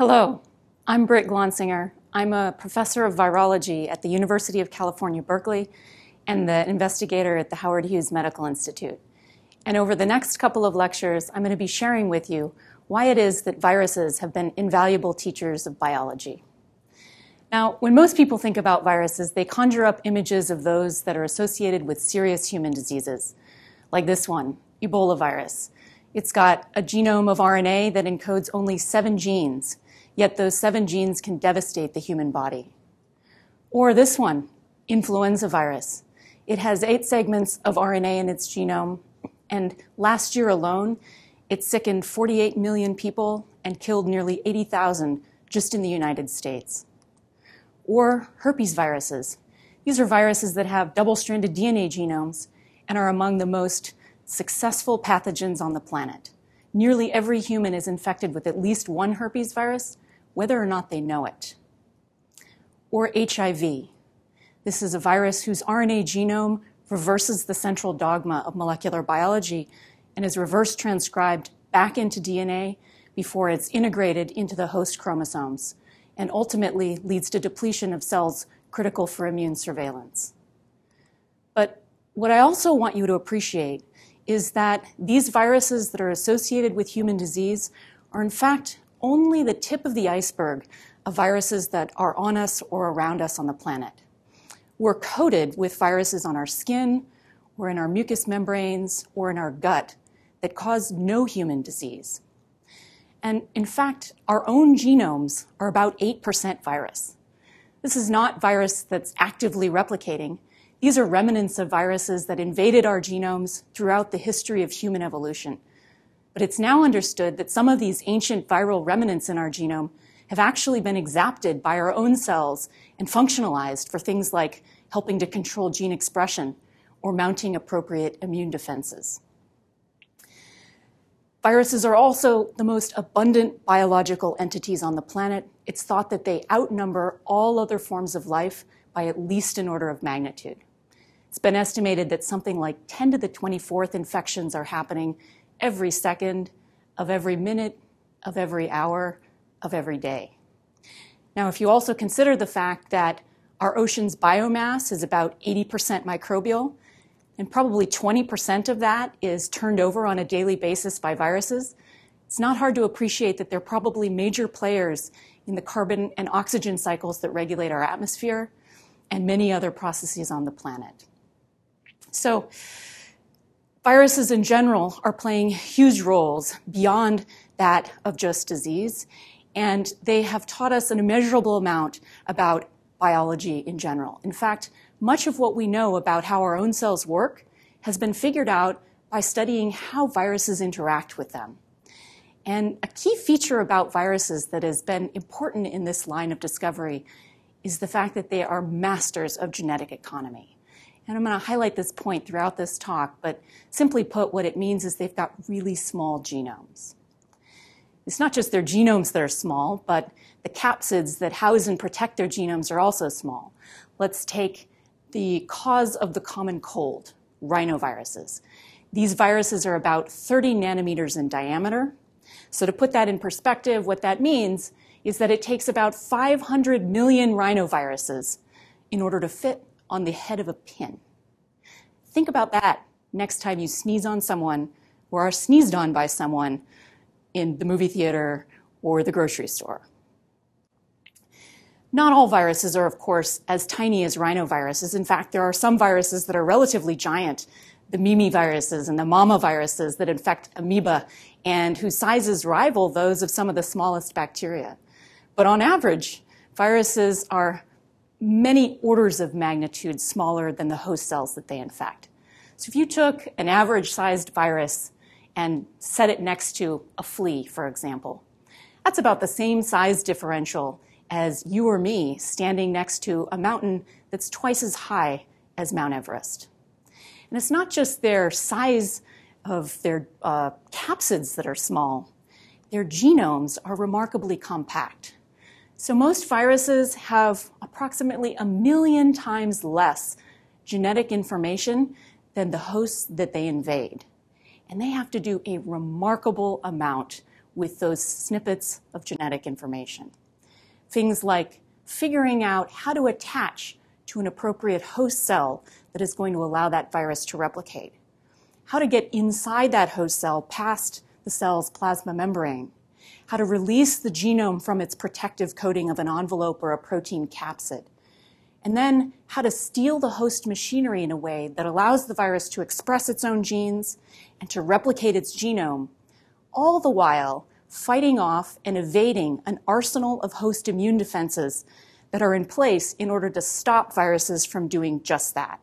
Hello, I'm Britt Glonsinger. I'm a professor of virology at the University of California, Berkeley, and the investigator at the Howard Hughes Medical Institute. And over the next couple of lectures, I'm going to be sharing with you why it is that viruses have been invaluable teachers of biology. Now, when most people think about viruses, they conjure up images of those that are associated with serious human diseases, like this one, Ebola virus. It's got a genome of RNA that encodes only seven genes, yet those seven genes can devastate the human body. Or this one, influenza virus. It has eight segments of RNA in its genome, and last year alone, it sickened 48 million people and killed nearly 80,000 just in the United States. Or herpes viruses. These are viruses that have double stranded DNA genomes and are among the most successful pathogens on the planet. Nearly every human is infected with at least one herpes virus, whether or not they know it. Or HIV. This is a virus whose RNA genome reverses the central dogma of molecular biology and is reverse transcribed back into DNA before it's integrated into the host chromosomes and ultimately leads to depletion of cells critical for immune surveillance. But what I also want you to appreciate is that these viruses that are associated with human disease are in fact only the tip of the iceberg of viruses that are on us or around us on the planet. We're coated with viruses on our skin, or in our mucous membranes, or in our gut that cause no human disease. And in fact, our own genomes are about 8% virus. This is not virus that's actively replicating. These are remnants of viruses that invaded our genomes throughout the history of human evolution. But it's now understood that some of these ancient viral remnants in our genome have actually been exapted by our own cells and functionalized for things like helping to control gene expression or mounting appropriate immune defenses. Viruses are also the most abundant biological entities on the planet. It's thought that they outnumber all other forms of life by at least an order of magnitude. It's been estimated that something like 10 to the 24th infections are happening every second of every minute, of every hour, of every day. Now, if you also consider the fact that our ocean's biomass is about 80% microbial, and probably 20% of that is turned over on a daily basis by viruses, it's not hard to appreciate that they're probably major players in the carbon and oxygen cycles that regulate our atmosphere and many other processes on the planet. So, viruses in general are playing huge roles beyond that of just disease, and they have taught us an immeasurable amount about biology in general. In fact, much of what we know about how our own cells work has been figured out by studying how viruses interact with them. And a key feature about viruses that has been important in this line of discovery is the fact that they are masters of genetic economy. And I'm going to highlight this point throughout this talk, but simply put, what it means is they've got really small genomes. It's not just their genomes that are small, but the capsids that house and protect their genomes are also small. Let's take the cause of the common cold, rhinoviruses. These viruses are about 30 nanometers in diameter. So, to put that in perspective, what that means is that it takes about 500 million rhinoviruses in order to fit on the head of a pin. Think about that next time you sneeze on someone or are sneezed on by someone in the movie theater or the grocery store. Not all viruses are, of course, as tiny as rhinoviruses. In fact, there are some viruses that are relatively giant, the Mimi viruses and the Mama viruses that infect amoeba and whose sizes rival those of some of the smallest bacteria. But on average, viruses are many orders of magnitude smaller than the host cells that they infect. So if you took an average sized virus and set it next to a flea, for example, that's about the same size differential as you or me standing next to a mountain that's twice as high as Mount Everest. And it's not just their size of their uh, capsids that are small, their genomes are remarkably compact. So most viruses have approximately a million times less genetic information than the hosts that they invade. And they have to do a remarkable amount with those snippets of genetic information. Things like figuring out how to attach to an appropriate host cell that is going to allow that virus to replicate, how to get inside that host cell past the cell's plasma membrane, how to release the genome from its protective coating of an envelope or a protein capsid, and then how to steal the host machinery in a way that allows the virus to express its own genes and to replicate its genome, all the while fighting off and evading an arsenal of host immune defenses that are in place in order to stop viruses from doing just that.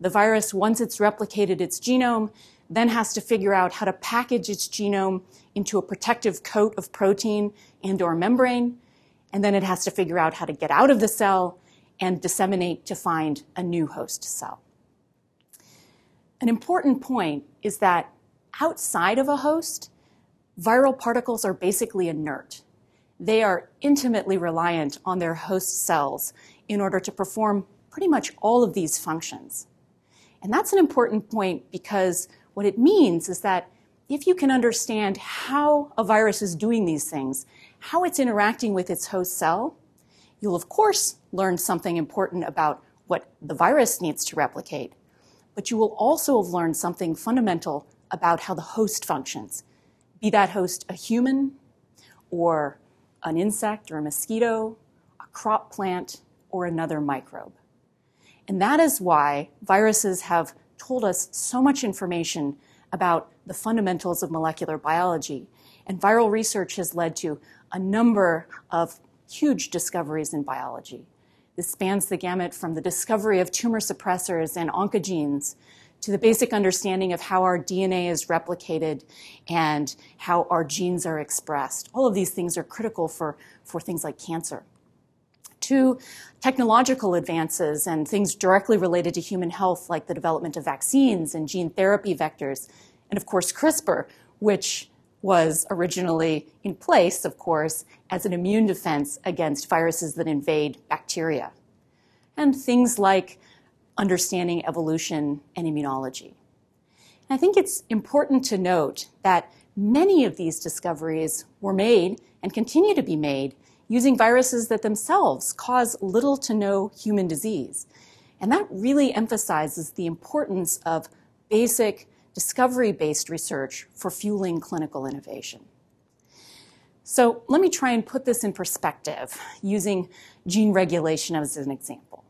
The virus, once it's replicated its genome, then has to figure out how to package its genome into a protective coat of protein and or membrane, and then it has to figure out how to get out of the cell and disseminate to find a new host cell. An important point is that outside of a host, viral particles are basically inert. They are intimately reliant on their host cells in order to perform pretty much all of these functions. And that's an important point because what it means is that if you can understand how a virus is doing these things, how it's interacting with its host cell, you'll of course learn something important about what the virus needs to replicate, but you will also have learned something fundamental about how the host functions, be that host a human or an insect or a mosquito, a crop plant, or another microbe. And that is why viruses have told us so much information about the fundamentals of molecular biology. And viral research has led to a number of huge discoveries in biology. This spans the gamut from the discovery of tumor suppressors and oncogenes to the basic understanding of how our DNA is replicated and how our genes are expressed. All of these things are critical for, for things like cancer. To technological advances and things directly related to human health, like the development of vaccines and gene therapy vectors, and of course, CRISPR, which was originally in place, of course, as an immune defense against viruses that invade bacteria. And things like understanding evolution and immunology. And I think it's important to note that many of these discoveries were made and continue to be made using viruses that themselves cause little to no human disease. And that really emphasizes the importance of basic discovery based research for fueling clinical innovation. So let me try and put this in perspective using gene regulation as an example.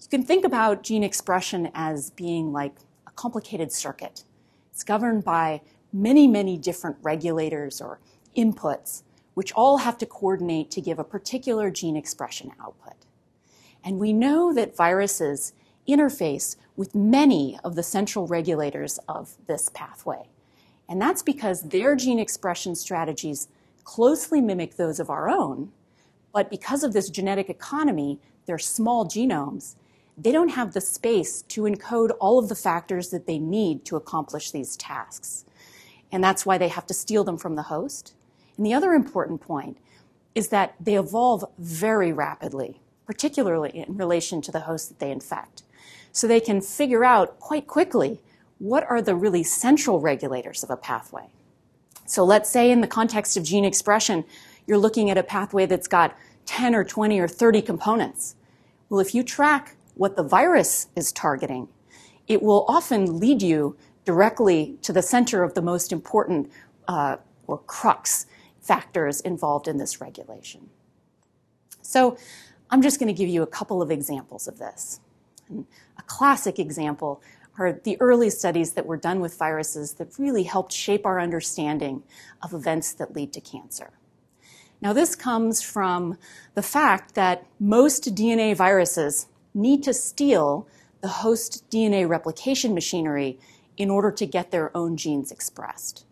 You can think about gene expression as being like a complicated circuit. It's governed by many, many different regulators or inputs, which all have to coordinate to give a particular gene expression output. And we know that viruses interface with many of the central regulators of this pathway. And that's because their gene expression strategies closely mimic those of our own, but because of this genetic economy, they're small genomes, they don't have the space to encode all of the factors that they need to accomplish these tasks. And that's why they have to steal them from the host. And the other important point is that they evolve very rapidly, particularly in relation to the host that they infect so they can figure out quite quickly what are the really central regulators of a pathway. So let's say in the context of gene expression, you're looking at a pathway that's got 10 or 20 or 30 components. Well, if you track what the virus is targeting, it will often lead you directly to the center of the most important uh, or crux factors involved in this regulation. So I'm just going to give you a couple of examples of this. And a classic example are the early studies that were done with viruses that really helped shape our understanding of events that lead to cancer. Now, this comes from the fact that most DNA viruses need to steal the host DNA replication machinery in order to get their own genes expressed.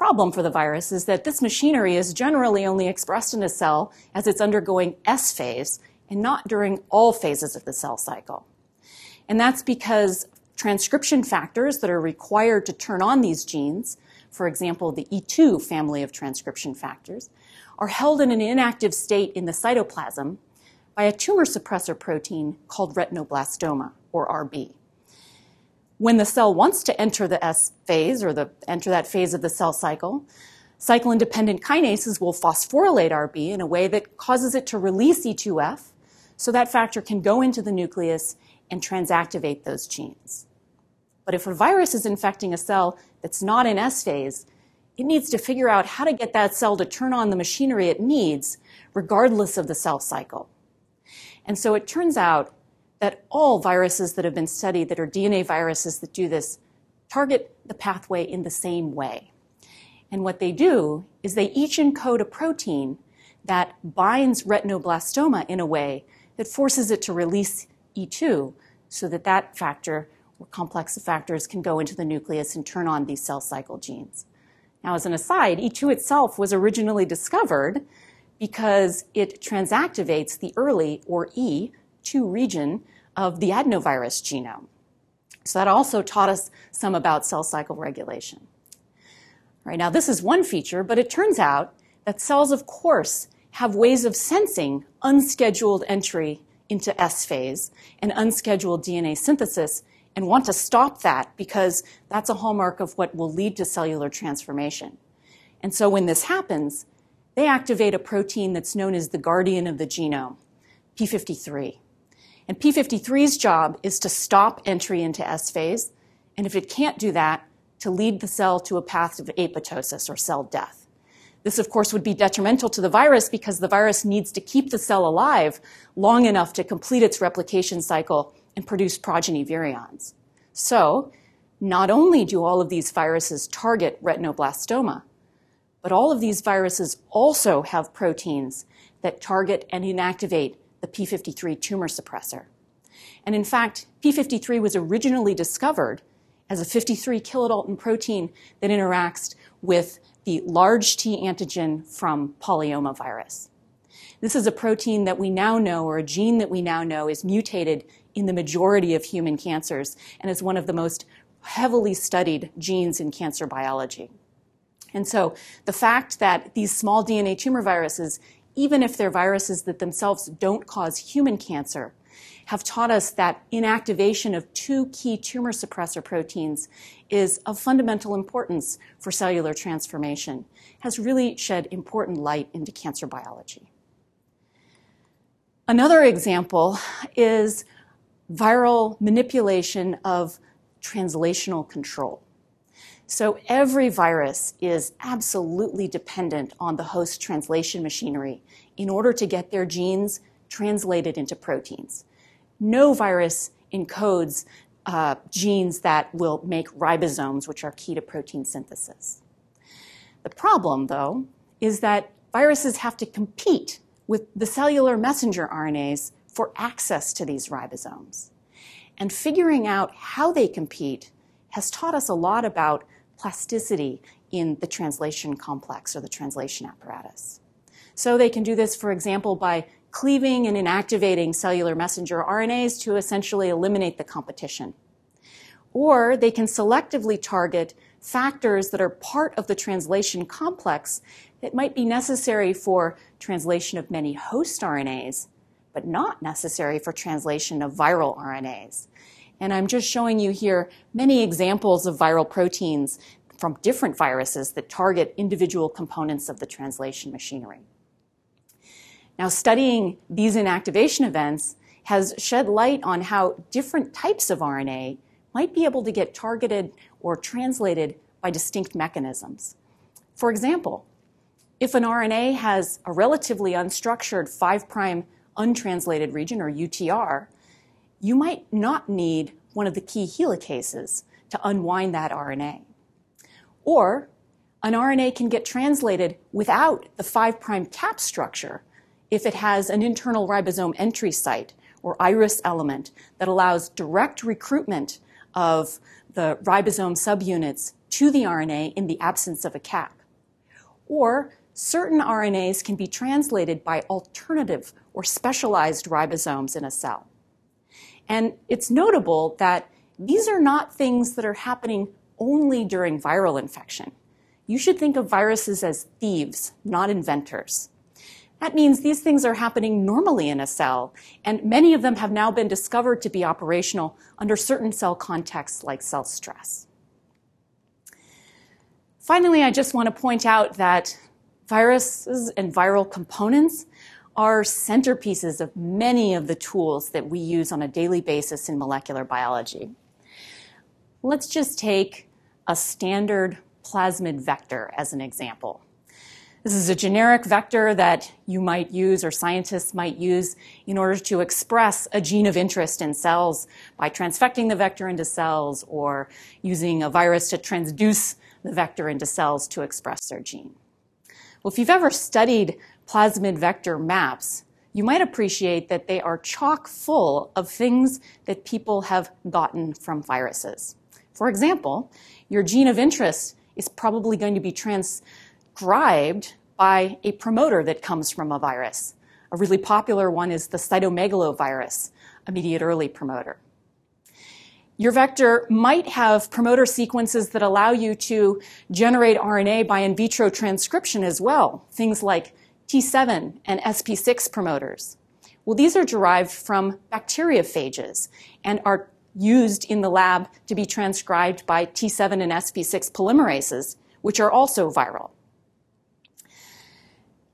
Problem for the virus is that this machinery is generally only expressed in a cell as it's undergoing S phase and not during all phases of the cell cycle. And that's because transcription factors that are required to turn on these genes, for example, the E2 family of transcription factors, are held in an inactive state in the cytoplasm by a tumor suppressor protein called retinoblastoma, or RB. When the cell wants to enter the S phase or the, enter that phase of the cell cycle, Cyclin dependent kinases will phosphorylate RB in a way that causes it to release E2F, so that factor can go into the nucleus and transactivate those genes. But if a virus is infecting a cell that's not in S phase, it needs to figure out how to get that cell to turn on the machinery it needs, regardless of the cell cycle. And so it turns out that all viruses that have been studied that are DNA viruses that do this target the pathway in the same way. And what they do is they each encode a protein that binds retinoblastoma in a way that forces it to release E2 so that that factor or complex of factors can go into the nucleus and turn on these cell cycle genes. Now, as an aside, E2 itself was originally discovered because it transactivates the early or E2 region of the adenovirus genome. So that also taught us some about cell cycle regulation. All right, now this is one feature, but it turns out that cells, of course, have ways of sensing unscheduled entry into S phase and unscheduled DNA synthesis and want to stop that because that's a hallmark of what will lead to cellular transformation. And so when this happens, they activate a protein that's known as the guardian of the genome, P53. And P53's job is to stop entry into S phase, and if it can't do that, to lead the cell to a path of apoptosis or cell death. This, of course, would be detrimental to the virus because the virus needs to keep the cell alive long enough to complete its replication cycle and produce progeny virions. So, not only do all of these viruses target retinoblastoma, but all of these viruses also have proteins that target and inactivate the P53 tumor suppressor. And in fact, P53 was originally discovered as a 53 kilodalton protein that interacts with the large T antigen from polyoma virus. This is a protein that we now know, or a gene that we now know, is mutated in the majority of human cancers and is one of the most heavily studied genes in cancer biology. And so the fact that these small DNA tumor viruses, even if they're viruses that themselves don't cause human cancer, have taught us that inactivation of two key tumor suppressor proteins is of fundamental importance for cellular transformation, has really shed important light into cancer biology. Another example is viral manipulation of translational control. So every virus is absolutely dependent on the host translation machinery in order to get their genes translated into proteins. No virus encodes uh, genes that will make ribosomes, which are key to protein synthesis. The problem, though, is that viruses have to compete with the cellular messenger RNAs for access to these ribosomes. And figuring out how they compete has taught us a lot about plasticity in the translation complex or the translation apparatus. So they can do this, for example, by cleaving and inactivating cellular messenger RNAs to essentially eliminate the competition. Or they can selectively target factors that are part of the translation complex that might be necessary for translation of many host RNAs, but not necessary for translation of viral RNAs. And I'm just showing you here many examples of viral proteins from different viruses that target individual components of the translation machinery. Now, studying these inactivation events has shed light on how different types of RNA might be able to get targeted or translated by distinct mechanisms. For example, if an RNA has a relatively unstructured 5' untranslated region, or UTR, you might not need one of the key helicases to unwind that RNA. Or an RNA can get translated without the 5' cap structure if it has an internal ribosome entry site or iris element that allows direct recruitment of the ribosome subunits to the RNA in the absence of a cap. Or certain RNAs can be translated by alternative or specialized ribosomes in a cell. And it's notable that these are not things that are happening only during viral infection. You should think of viruses as thieves, not inventors. That means these things are happening normally in a cell, and many of them have now been discovered to be operational under certain cell contexts like cell stress. Finally, I just want to point out that viruses and viral components are centerpieces of many of the tools that we use on a daily basis in molecular biology. Let's just take a standard plasmid vector as an example. This is a generic vector that you might use or scientists might use in order to express a gene of interest in cells by transfecting the vector into cells or using a virus to transduce the vector into cells to express their gene. Well, if you've ever studied plasmid vector maps, you might appreciate that they are chock full of things that people have gotten from viruses. For example, your gene of interest is probably going to be transcribed by a promoter that comes from a virus. A really popular one is the cytomegalovirus, a mediate early promoter. Your vector might have promoter sequences that allow you to generate RNA by in vitro transcription as well, things like T7 and SP6 promoters. Well, these are derived from bacteriophages and are used in the lab to be transcribed by T7 and SP6 polymerases, which are also viral.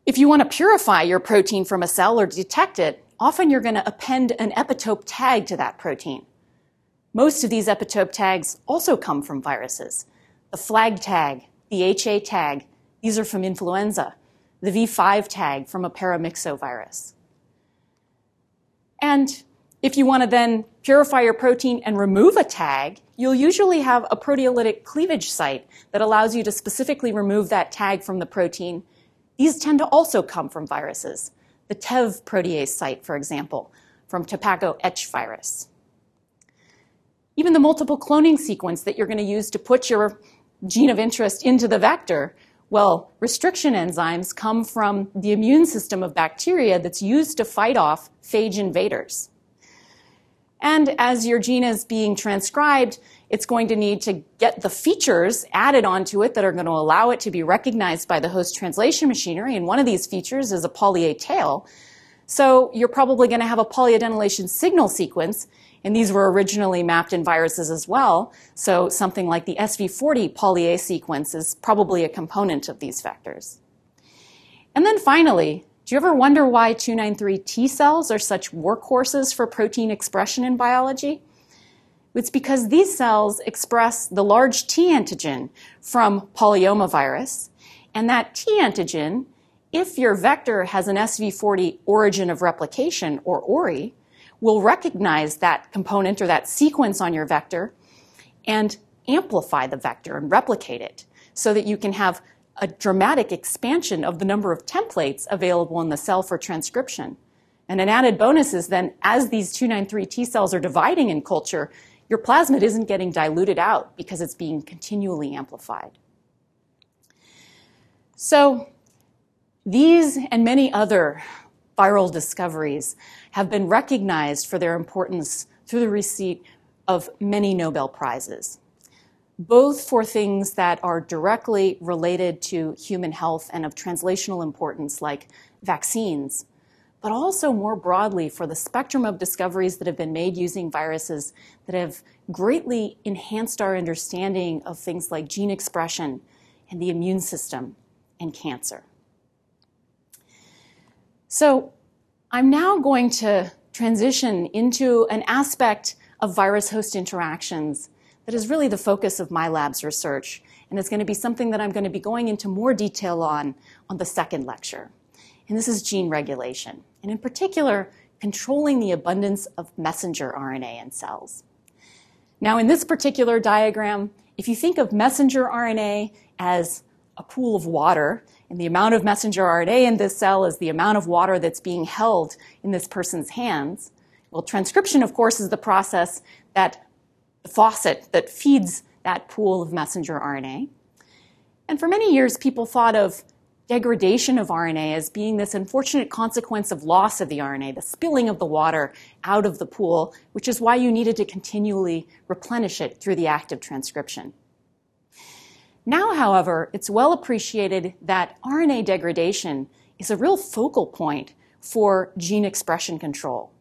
If you want to purify your protein from a cell or detect it, often you're going to append an epitope tag to that protein. Most of these epitope tags also come from viruses. The flag tag, the HA tag, these are from influenza. The V5 tag from a paramyxovirus. And if you want to then purify your protein and remove a tag, you'll usually have a proteolytic cleavage site that allows you to specifically remove that tag from the protein. These tend to also come from viruses. The TEV protease site, for example, from tobacco etch virus even the multiple cloning sequence that you're going to use to put your gene of interest into the vector, well, restriction enzymes come from the immune system of bacteria that's used to fight off phage invaders. And as your gene is being transcribed, it's going to need to get the features added onto it that are going to allow it to be recognized by the host translation machinery. And one of these features is a poly A tail. So you're probably going to have a polyadenylation signal sequence and these were originally mapped in viruses as well. So something like the SV40 poly A sequence is probably a component of these vectors. And then finally, do you ever wonder why 293 T cells are such workhorses for protein expression in biology? It's because these cells express the large T antigen from polyomavirus, and that T antigen, if your vector has an SV40 origin of replication, or ORI, will recognize that component or that sequence on your vector and amplify the vector and replicate it so that you can have a dramatic expansion of the number of templates available in the cell for transcription. And an added bonus is then as these 293 T cells are dividing in culture, your plasmid isn't getting diluted out because it's being continually amplified. So these and many other viral discoveries have been recognized for their importance through the receipt of many Nobel Prizes, both for things that are directly related to human health and of translational importance, like vaccines, but also more broadly for the spectrum of discoveries that have been made using viruses that have greatly enhanced our understanding of things like gene expression and the immune system and cancer. So I'm now going to transition into an aspect of virus host interactions that is really the focus of my lab's research. And it's going to be something that I'm going to be going into more detail on on the second lecture. And this is gene regulation. And in particular, controlling the abundance of messenger RNA in cells. Now, in this particular diagram, if you think of messenger RNA as a pool of water, and the amount of messenger RNA in this cell is the amount of water that's being held in this person's hands. Well, transcription, of course, is the process that the faucet that feeds that pool of messenger RNA. And for many years, people thought of degradation of RNA as being this unfortunate consequence of loss of the RNA, the spilling of the water out of the pool, which is why you needed to continually replenish it through the act of transcription. Now, however, it's well appreciated that RNA degradation is a real focal point for gene expression control.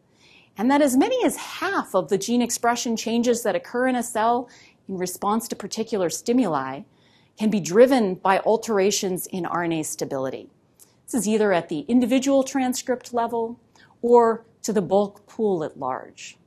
And that as many as half of the gene expression changes that occur in a cell in response to particular stimuli can be driven by alterations in RNA stability. This is either at the individual transcript level or to the bulk pool at large.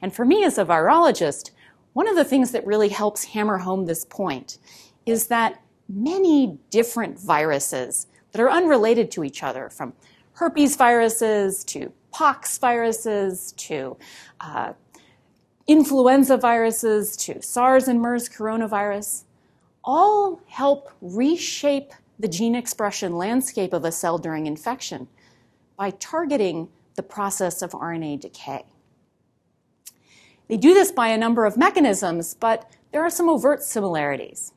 And for me as a virologist, one of the things that really helps hammer home this point is that many different viruses that are unrelated to each other, from herpes viruses to pox viruses to uh, influenza viruses to SARS and MERS coronavirus, all help reshape the gene expression landscape of a cell during infection by targeting the process of RNA decay. They do this by a number of mechanisms, but there are some overt similarities.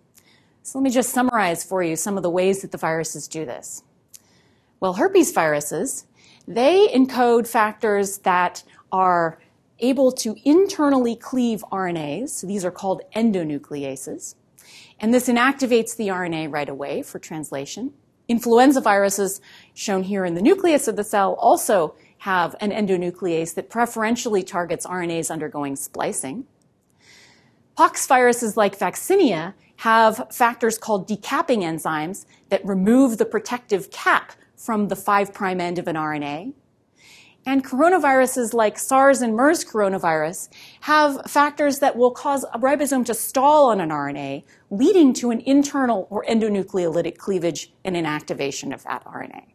So let me just summarize for you some of the ways that the viruses do this. Well, herpes viruses, they encode factors that are able to internally cleave RNAs. So these are called endonucleases. And this inactivates the RNA right away for translation. Influenza viruses, shown here in the nucleus of the cell, also have an endonuclease that preferentially targets RNAs undergoing splicing. Pox viruses like vaccinia have factors called decapping enzymes that remove the protective cap from the 5' end of an RNA. And coronaviruses like SARS and MERS coronavirus have factors that will cause a ribosome to stall on an RNA, leading to an internal or endonucleolytic cleavage and inactivation of that RNA.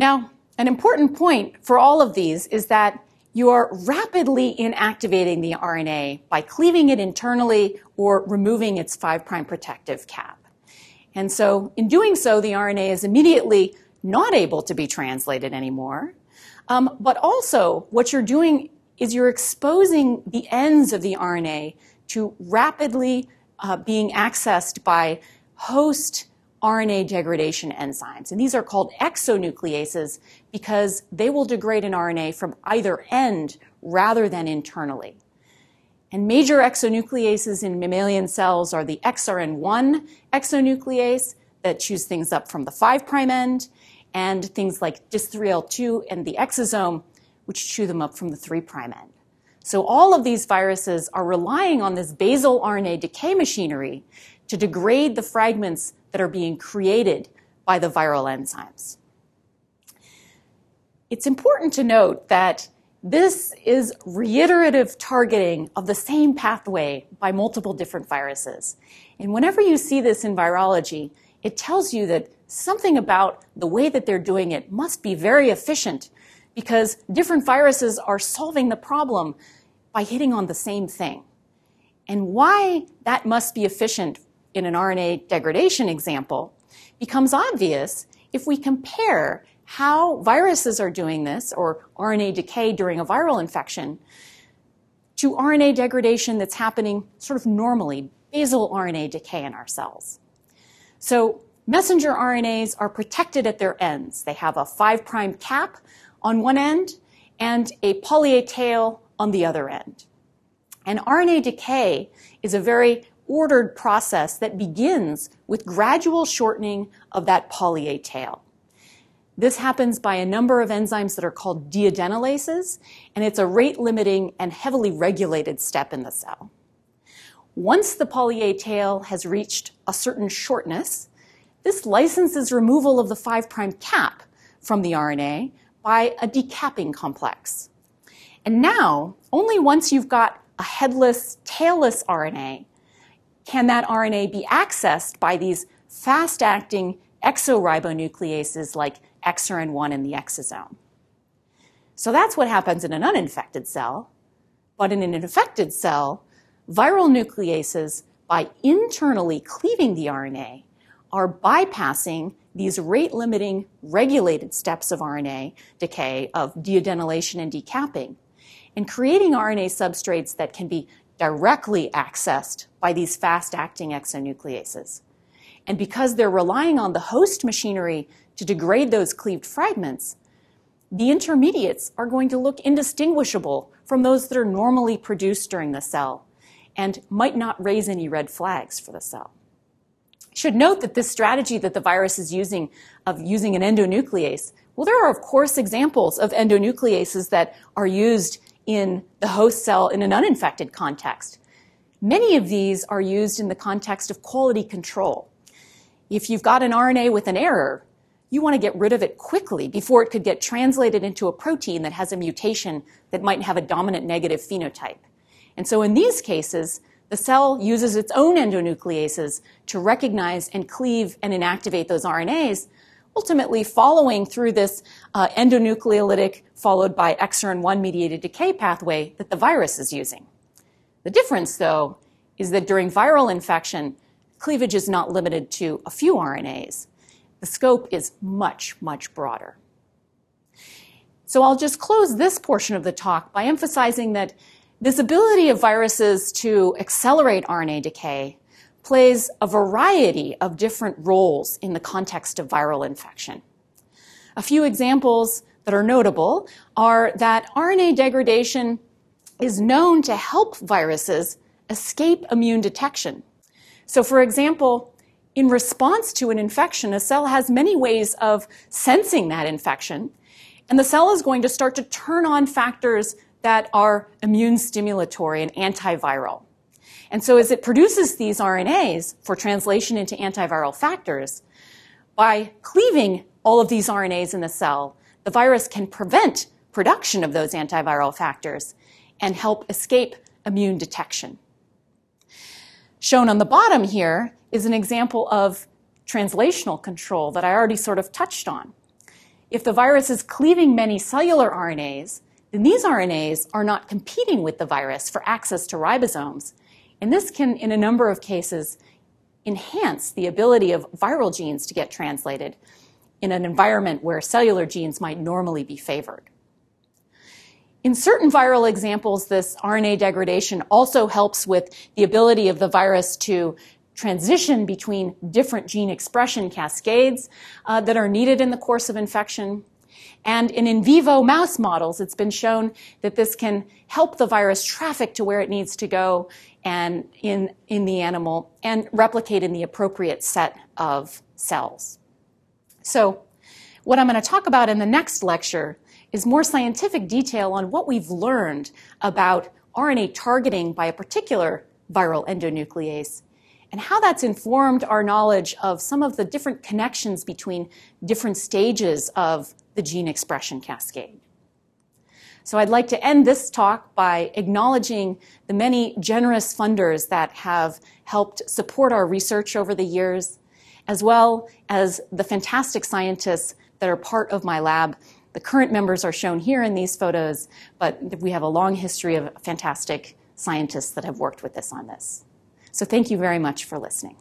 Now, an important point for all of these is that you are rapidly inactivating the RNA by cleaving it internally or removing its 5' protective cap. And so, in doing so, the RNA is immediately not able to be translated anymore. Um, but also, what you're doing is you're exposing the ends of the RNA to rapidly uh, being accessed by host RNA degradation enzymes. And these are called exonucleases because they will degrade an RNA from either end rather than internally. And major exonucleases in mammalian cells are the XRN1 exonuclease that chews things up from the 5' end, and things like DIS3L2 and the exosome, which chew them up from the 3' end. So all of these viruses are relying on this basal RNA decay machinery to degrade the fragments that are being created by the viral enzymes. It's important to note that this is reiterative targeting of the same pathway by multiple different viruses. And whenever you see this in virology, it tells you that something about the way that they're doing it must be very efficient because different viruses are solving the problem by hitting on the same thing. And why that must be efficient in an RNA degradation example becomes obvious if we compare how viruses are doing this, or RNA decay during a viral infection, to RNA degradation that's happening sort of normally, basal RNA decay in our cells. So messenger RNAs are protected at their ends. They have a 5' cap on one end and a poly A tail on the other end. And RNA decay is a very ordered process that begins with gradual shortening of that poly A tail. This happens by a number of enzymes that are called deadenylases, and it's a rate limiting and heavily regulated step in the cell. Once the poly A tail has reached a certain shortness, this licenses removal of the 5' cap from the RNA by a decapping complex. And now, only once you've got a headless, tailless RNA can that RNA be accessed by these fast acting exoribonucleases like XRN1 in the exosome? So that's what happens in an uninfected cell. But in an infected cell, viral nucleases, by internally cleaving the RNA, are bypassing these rate limiting regulated steps of RNA decay of deadenylation and decapping and creating RNA substrates that can be directly accessed by these fast acting exonucleases. And because they're relying on the host machinery to degrade those cleaved fragments, the intermediates are going to look indistinguishable from those that are normally produced during the cell and might not raise any red flags for the cell. Should note that this strategy that the virus is using of using an endonuclease, well, there are of course examples of endonucleases that are used in the host cell in an uninfected context. Many of these are used in the context of quality control. If you've got an RNA with an error, you want to get rid of it quickly before it could get translated into a protein that has a mutation that might have a dominant negative phenotype. And so in these cases, the cell uses its own endonucleases to recognize and cleave and inactivate those RNAs, ultimately following through this uh, endonucleolytic followed by exron 1 mediated decay pathway that the virus is using. The difference, though, is that during viral infection, cleavage is not limited to a few RNAs. The scope is much, much broader. So I'll just close this portion of the talk by emphasizing that this ability of viruses to accelerate RNA decay plays a variety of different roles in the context of viral infection. A few examples that are notable are that RNA degradation is known to help viruses escape immune detection. So, for example, in response to an infection, a cell has many ways of sensing that infection, and the cell is going to start to turn on factors that are immune stimulatory and antiviral. And so, as it produces these RNAs for translation into antiviral factors, by cleaving all of these RNAs in the cell, the virus can prevent production of those antiviral factors and help escape immune detection. Shown on the bottom here is an example of translational control that I already sort of touched on. If the virus is cleaving many cellular RNAs, then these RNAs are not competing with the virus for access to ribosomes. And this can, in a number of cases, enhance the ability of viral genes to get translated in an environment where cellular genes might normally be favored. In certain viral examples, this RNA degradation also helps with the ability of the virus to transition between different gene expression cascades uh, that are needed in the course of infection. And in in vivo mouse models, it's been shown that this can help the virus traffic to where it needs to go and in, in the animal and replicate in the appropriate set of cells. So, what I'm going to talk about in the next lecture is more scientific detail on what we've learned about RNA targeting by a particular viral endonuclease and how that's informed our knowledge of some of the different connections between different stages of the gene expression cascade. So I'd like to end this talk by acknowledging the many generous funders that have helped support our research over the years, as well as the fantastic scientists that are part of my lab the current members are shown here in these photos, but we have a long history of fantastic scientists that have worked with us on this. So thank you very much for listening.